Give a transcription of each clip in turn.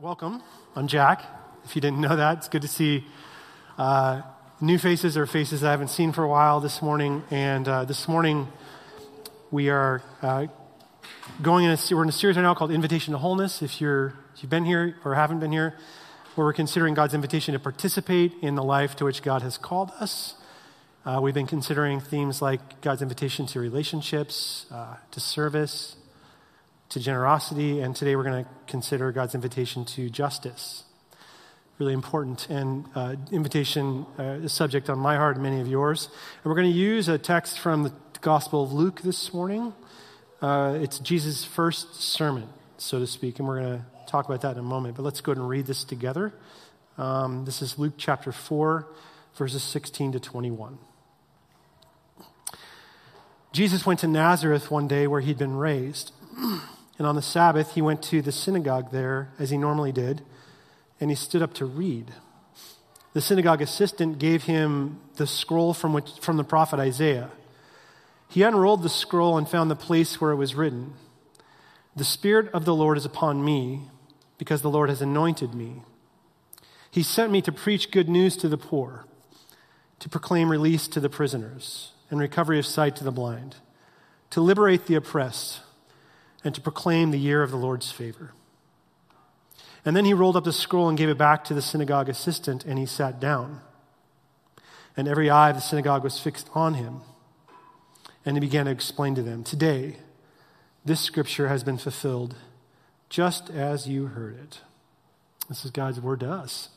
welcome. I'm Jack. If you didn't know that, it's good to see uh, new faces or faces I haven't seen for a while this morning. And uh, this morning, we are uh, going in a, we're in a series right now called Invitation to Wholeness. If, you're, if you've been here or haven't been here, where we're considering God's invitation to participate in the life to which God has called us. Uh, we've been considering themes like God's invitation to relationships, uh, to service, to generosity, and today we're going to consider God's invitation to justice. Really important and uh, invitation uh, subject on my heart and many of yours. And we're going to use a text from the Gospel of Luke this morning. Uh, it's Jesus' first sermon, so to speak, and we're going to talk about that in a moment. But let's go ahead and read this together. Um, this is Luke chapter 4, verses 16 to 21. Jesus went to Nazareth one day where he'd been raised. And on the Sabbath, he went to the synagogue there, as he normally did, and he stood up to read. The synagogue assistant gave him the scroll from, which, from the prophet Isaiah. He unrolled the scroll and found the place where it was written The Spirit of the Lord is upon me, because the Lord has anointed me. He sent me to preach good news to the poor, to proclaim release to the prisoners, and recovery of sight to the blind, to liberate the oppressed and to proclaim the year of the Lord's favor. And then he rolled up the scroll and gave it back to the synagogue assistant, and he sat down. And every eye of the synagogue was fixed on him. And he began to explain to them Today, this scripture has been fulfilled just as you heard it. This is God's word to us.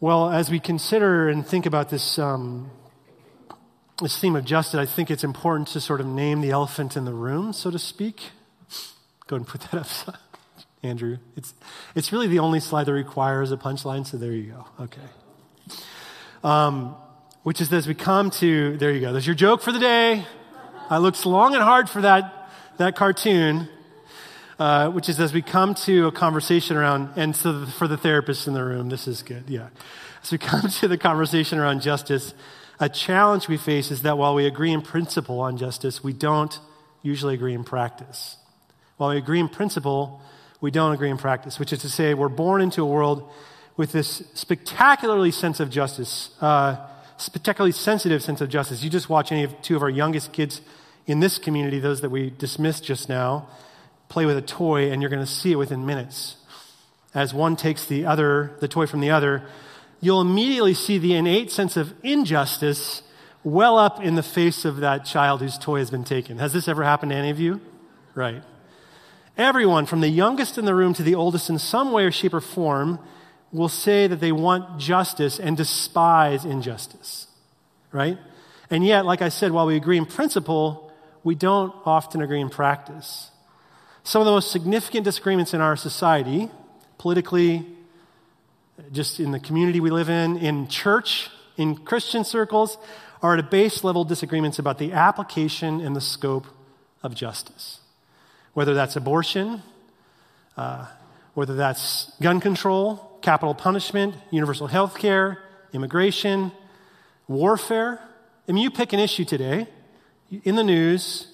Well, as we consider and think about this um, this theme of justice, I think it's important to sort of name the elephant in the room, so to speak. Go and put that up, Andrew. It's, it's really the only slide that requires a punchline, so there you go. Okay. Um, which is as we come to, there you go. There's your joke for the day. I looked long and hard for that, that cartoon, uh, which is as we come to a conversation around, and so for the therapists in the room, this is good, yeah. As we come to the conversation around justice, a challenge we face is that while we agree in principle on justice, we don't usually agree in practice. While we agree in principle, we don't agree in practice, which is to say, we're born into a world with this spectacularly sense of justice, uh, spectacularly sensitive sense of justice. You just watch any of two of our youngest kids in this community, those that we dismissed just now, play with a toy, and you're going to see it within minutes. As one takes the other, the toy from the other, you'll immediately see the innate sense of injustice well up in the face of that child whose toy has been taken. Has this ever happened to any of you? Right. Everyone, from the youngest in the room to the oldest, in some way or shape or form, will say that they want justice and despise injustice. Right? And yet, like I said, while we agree in principle, we don't often agree in practice. Some of the most significant disagreements in our society, politically, just in the community we live in, in church, in Christian circles, are at a base level disagreements about the application and the scope of justice. Whether that's abortion, uh, whether that's gun control, capital punishment, universal health care, immigration, warfare. I mean, you pick an issue today in the news,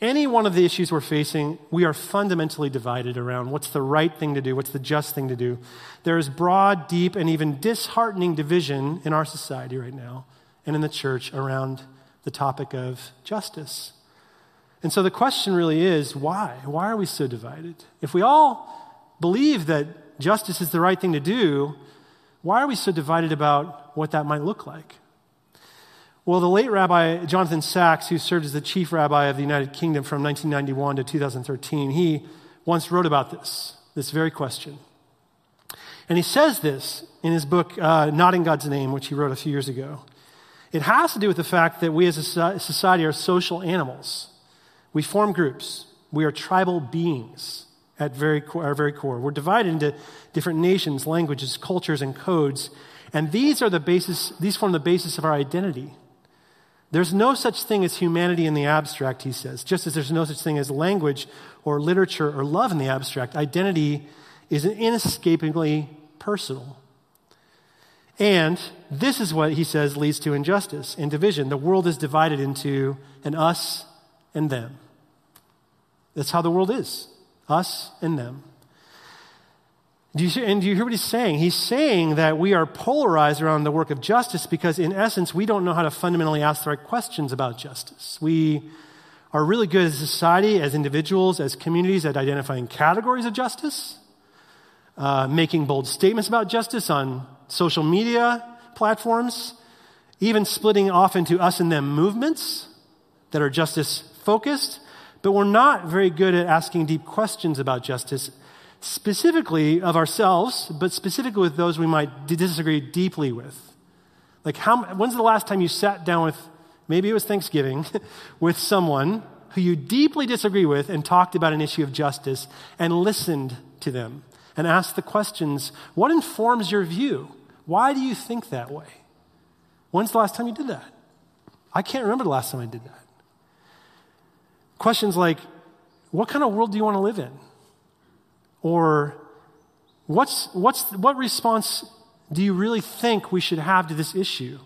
any one of the issues we're facing, we are fundamentally divided around what's the right thing to do, what's the just thing to do. There is broad, deep, and even disheartening division in our society right now and in the church around the topic of justice. And so the question really is why? Why are we so divided? If we all believe that justice is the right thing to do, why are we so divided about what that might look like? Well, the late Rabbi Jonathan Sacks, who served as the chief rabbi of the United Kingdom from 1991 to 2013, he once wrote about this, this very question. And he says this in his book, uh, Not in God's Name, which he wrote a few years ago. It has to do with the fact that we as a society are social animals. We form groups. We are tribal beings at very, our very core. We're divided into different nations, languages, cultures, and codes. And these are the basis, these form the basis of our identity. There's no such thing as humanity in the abstract, he says. Just as there's no such thing as language or literature or love in the abstract, identity is inescapably personal. And this is what he says leads to injustice and division. The world is divided into an us and them. That's how the world is us and them. Do you, and do you hear what he's saying? He's saying that we are polarized around the work of justice because, in essence, we don't know how to fundamentally ask the right questions about justice. We are really good as a society, as individuals, as communities at identifying categories of justice, uh, making bold statements about justice on social media platforms, even splitting off into us and them movements that are justice focused. But we're not very good at asking deep questions about justice specifically of ourselves, but specifically with those we might disagree deeply with. Like, how, when's the last time you sat down with, maybe it was Thanksgiving, with someone who you deeply disagree with and talked about an issue of justice and listened to them and asked the questions what informs your view? Why do you think that way? When's the last time you did that? I can't remember the last time I did that. Questions like, what kind of world do you want to live in? Or what's, what's, what response do you really think we should have to this issue?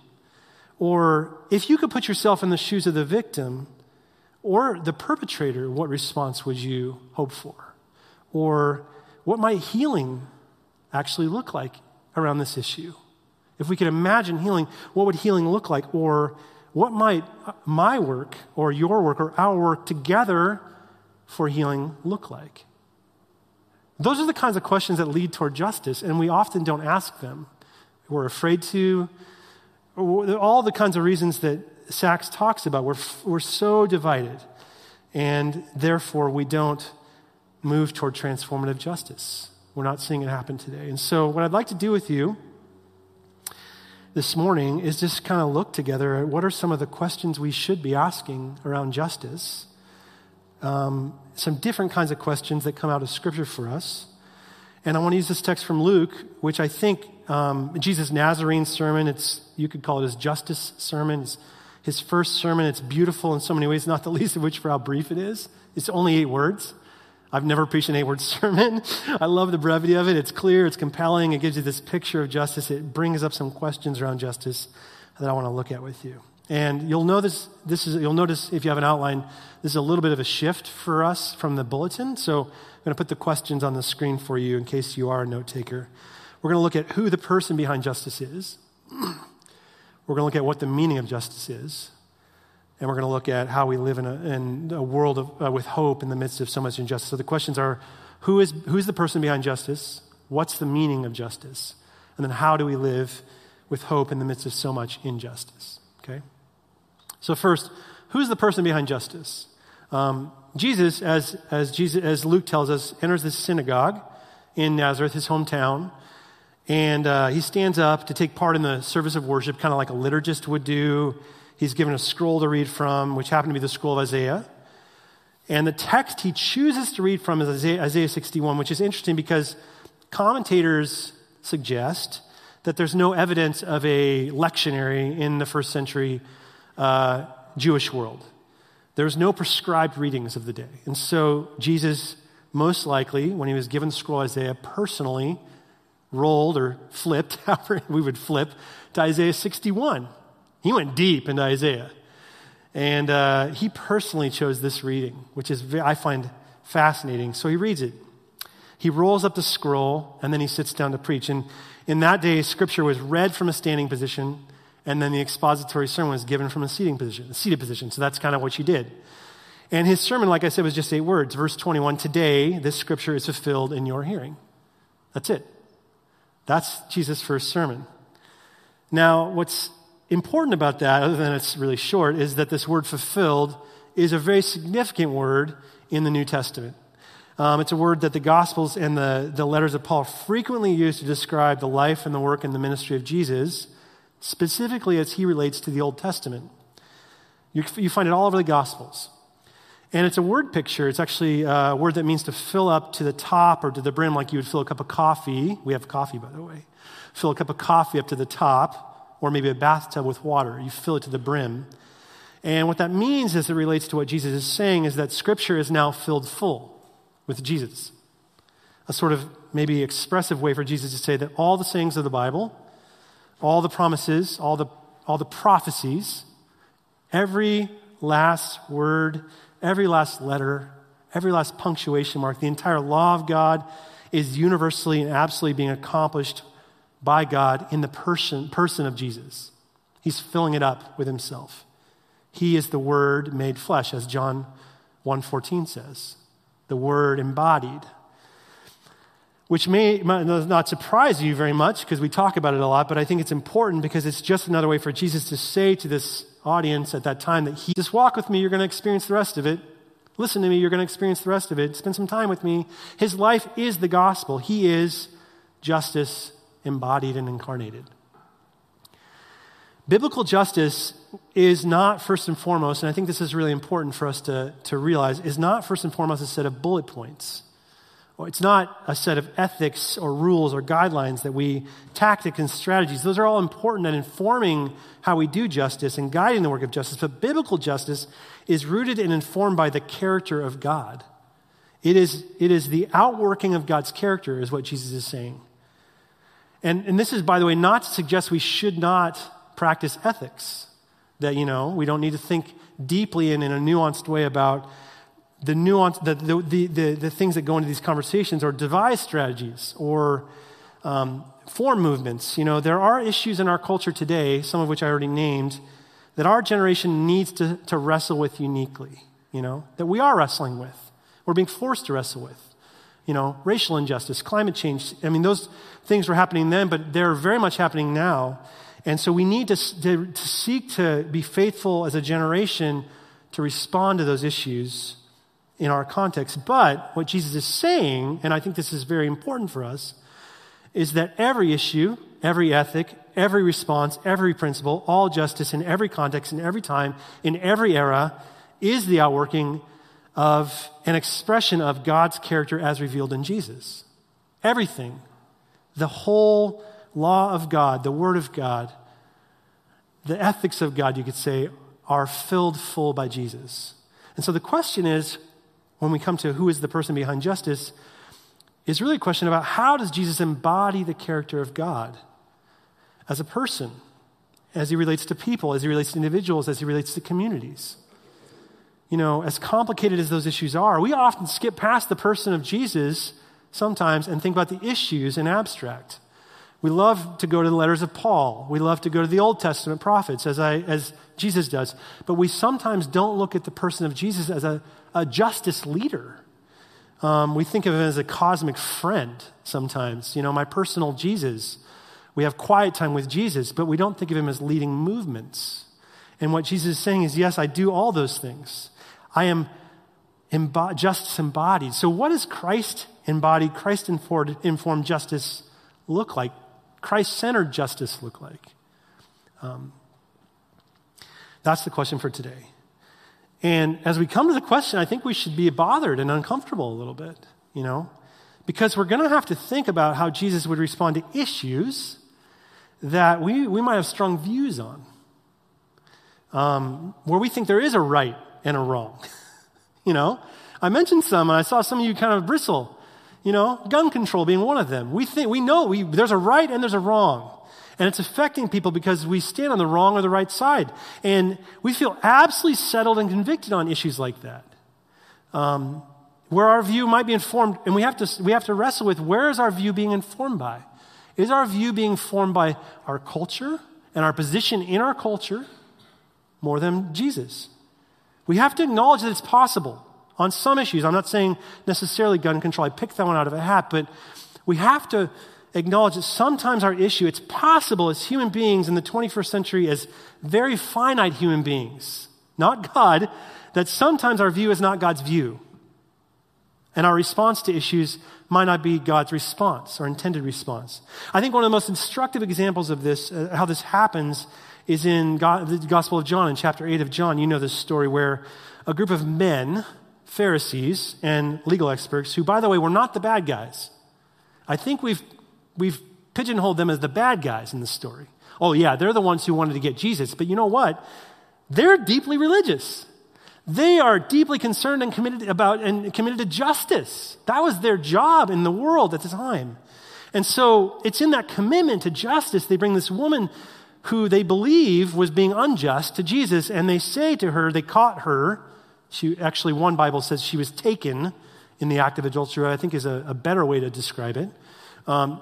Or if you could put yourself in the shoes of the victim or the perpetrator, what response would you hope for? Or what might healing actually look like around this issue? If we could imagine healing, what would healing look like? Or what might my work or your work or our work together for healing look like? Those are the kinds of questions that lead toward justice, and we often don't ask them. We're afraid to. All the kinds of reasons that Sacks talks about. We're, we're so divided, and therefore we don't move toward transformative justice. We're not seeing it happen today. And so, what I'd like to do with you this morning is just kind of look together at what are some of the questions we should be asking around justice um, some different kinds of questions that come out of Scripture for us. And I want to use this text from Luke, which I think um, Jesus' Nazarene sermon, it's, you could call it his justice sermon, his, his first sermon. It's beautiful in so many ways, not the least of which for how brief it is. It's only eight words. I've never preached an eight word sermon. I love the brevity of it. It's clear, it's compelling, it gives you this picture of justice. It brings up some questions around justice that I want to look at with you. And you'll notice this is you'll notice if you have an outline, this is a little bit of a shift for us from the bulletin. So I'm going to put the questions on the screen for you in case you are a note taker. We're going to look at who the person behind justice is. we're going to look at what the meaning of justice is. And we're going to look at how we live in a, in a world of, uh, with hope in the midst of so much injustice. So the questions are who is, who's the person behind justice? What's the meaning of justice? And then how do we live with hope in the midst of so much injustice? Okay? So, first, who's the person behind justice? Um, Jesus, as, as Jesus, as Luke tells us, enters the synagogue in Nazareth, his hometown, and uh, he stands up to take part in the service of worship, kind of like a liturgist would do. He's given a scroll to read from, which happened to be the scroll of Isaiah. And the text he chooses to read from is Isaiah, Isaiah 61, which is interesting because commentators suggest that there's no evidence of a lectionary in the first century uh, Jewish world. There was no prescribed readings of the day. And so Jesus, most likely, when he was given the scroll Isaiah, personally rolled or flipped, however we would flip, to Isaiah 61. He went deep into Isaiah. And uh, he personally chose this reading, which is, I find fascinating. So he reads it. He rolls up the scroll, and then he sits down to preach. And in that day, scripture was read from a standing position and then the expository sermon was given from a seating position, a seated position. So that's kind of what she did. And his sermon, like I said, was just eight words. Verse 21 Today, this scripture is fulfilled in your hearing. That's it. That's Jesus' first sermon. Now, what's important about that, other than it's really short, is that this word fulfilled is a very significant word in the New Testament. Um, it's a word that the Gospels and the, the letters of Paul frequently use to describe the life and the work and the ministry of Jesus specifically as he relates to the Old Testament. You, you find it all over the Gospels. And it's a word picture. It's actually a word that means to fill up to the top or to the brim, like you would fill a cup of coffee. We have coffee, by the way. Fill a cup of coffee up to the top, or maybe a bathtub with water. You fill it to the brim. And what that means as it relates to what Jesus is saying is that Scripture is now filled full with Jesus. A sort of maybe expressive way for Jesus to say that all the sayings of the Bible, all the promises, all the, all the prophecies, every last word, every last letter, every last punctuation mark. The entire law of God is universally and absolutely being accomplished by God in the person, person of Jesus. He's filling it up with himself. He is the word made flesh, as John 1.14 says. The word embodied. Which may not surprise you very much because we talk about it a lot, but I think it's important because it's just another way for Jesus to say to this audience at that time that he just walk with me, you're going to experience the rest of it. Listen to me, you're going to experience the rest of it. Spend some time with me. His life is the gospel. He is justice embodied and incarnated. Biblical justice is not first and foremost, and I think this is really important for us to, to realize, is not first and foremost a set of bullet points. It's not a set of ethics or rules or guidelines that we, tactics and strategies. Those are all important in informing how we do justice and guiding the work of justice. But biblical justice is rooted and informed by the character of God. It is, it is the outworking of God's character, is what Jesus is saying. And, and this is, by the way, not to suggest we should not practice ethics. That, you know, we don't need to think deeply and in a nuanced way about the nuance, the, the, the, the, things that go into these conversations or devise strategies or um, form movements. You know, there are issues in our culture today, some of which I already named, that our generation needs to, to wrestle with uniquely, you know, that we are wrestling with. We're being forced to wrestle with. You know, racial injustice, climate change. I mean, those things were happening then, but they're very much happening now. And so we need to, to, to seek to be faithful as a generation to respond to those issues in our context. But what Jesus is saying, and I think this is very important for us, is that every issue, every ethic, every response, every principle, all justice in every context, in every time, in every era, is the outworking of an expression of God's character as revealed in Jesus. Everything. The whole law of God, the Word of God, the ethics of God, you could say, are filled full by Jesus. And so the question is when we come to who is the person behind justice, is really a question about how does Jesus embody the character of God as a person, as he relates to people, as he relates to individuals, as he relates to communities. You know, as complicated as those issues are, we often skip past the person of Jesus sometimes and think about the issues in abstract. We love to go to the letters of Paul. We love to go to the Old Testament prophets, as, I, as Jesus does. But we sometimes don't look at the person of Jesus as a, a justice leader. Um, we think of him as a cosmic friend sometimes. You know, my personal Jesus. We have quiet time with Jesus, but we don't think of him as leading movements. And what Jesus is saying is, yes, I do all those things. I am justice embodied. So, what does Christ embodied, Christ informed justice look like? Christ centered justice look like? Um, that's the question for today. And as we come to the question, I think we should be bothered and uncomfortable a little bit, you know, because we're going to have to think about how Jesus would respond to issues that we, we might have strong views on, um, where we think there is a right and a wrong. you know, I mentioned some, and I saw some of you kind of bristle. You know, gun control being one of them. We think, we know we, there's a right and there's a wrong. And it's affecting people because we stand on the wrong or the right side. And we feel absolutely settled and convicted on issues like that. Um, where our view might be informed, and we have, to, we have to wrestle with where is our view being informed by? Is our view being formed by our culture and our position in our culture more than Jesus? We have to acknowledge that it's possible on some issues. I'm not saying necessarily gun control. I picked that one out of a hat, but we have to acknowledge that sometimes our issue, it's possible as human beings in the 21st century, as very finite human beings, not God, that sometimes our view is not God's view. And our response to issues might not be God's response or intended response. I think one of the most instructive examples of this, uh, how this happens, is in God, the Gospel of John, in chapter 8 of John. You know this story where a group of men, Pharisees and legal experts, who, by the way, were not the bad guys. I think we've, we've pigeonholed them as the bad guys in this story. Oh, yeah, they're the ones who wanted to get Jesus. But you know what? They're deeply religious. They are deeply concerned and committed about and committed to justice. That was their job in the world at the time. And so it's in that commitment to justice they bring this woman who they believe was being unjust to Jesus, and they say to her, they caught her She actually, one Bible says she was taken in the act of adultery, I think is a, a better way to describe it. Um,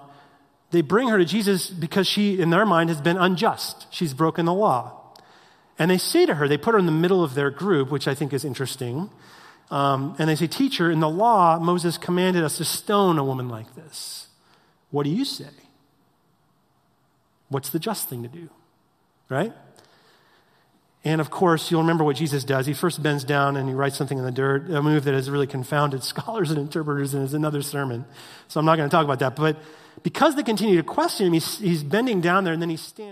they bring her to Jesus because she, in their mind, has been unjust. She's broken the law. And they say to her, they put her in the middle of their group, which I think is interesting. Um, and they say, Teacher, in the law, Moses commanded us to stone a woman like this. What do you say? What's the just thing to do? Right? And of course, you'll remember what Jesus does. He first bends down and he writes something in the dirt, a move that has really confounded scholars and interpreters and is another sermon. So I'm not going to talk about that. But because they continue to question him, he's, he's bending down there and then he stands.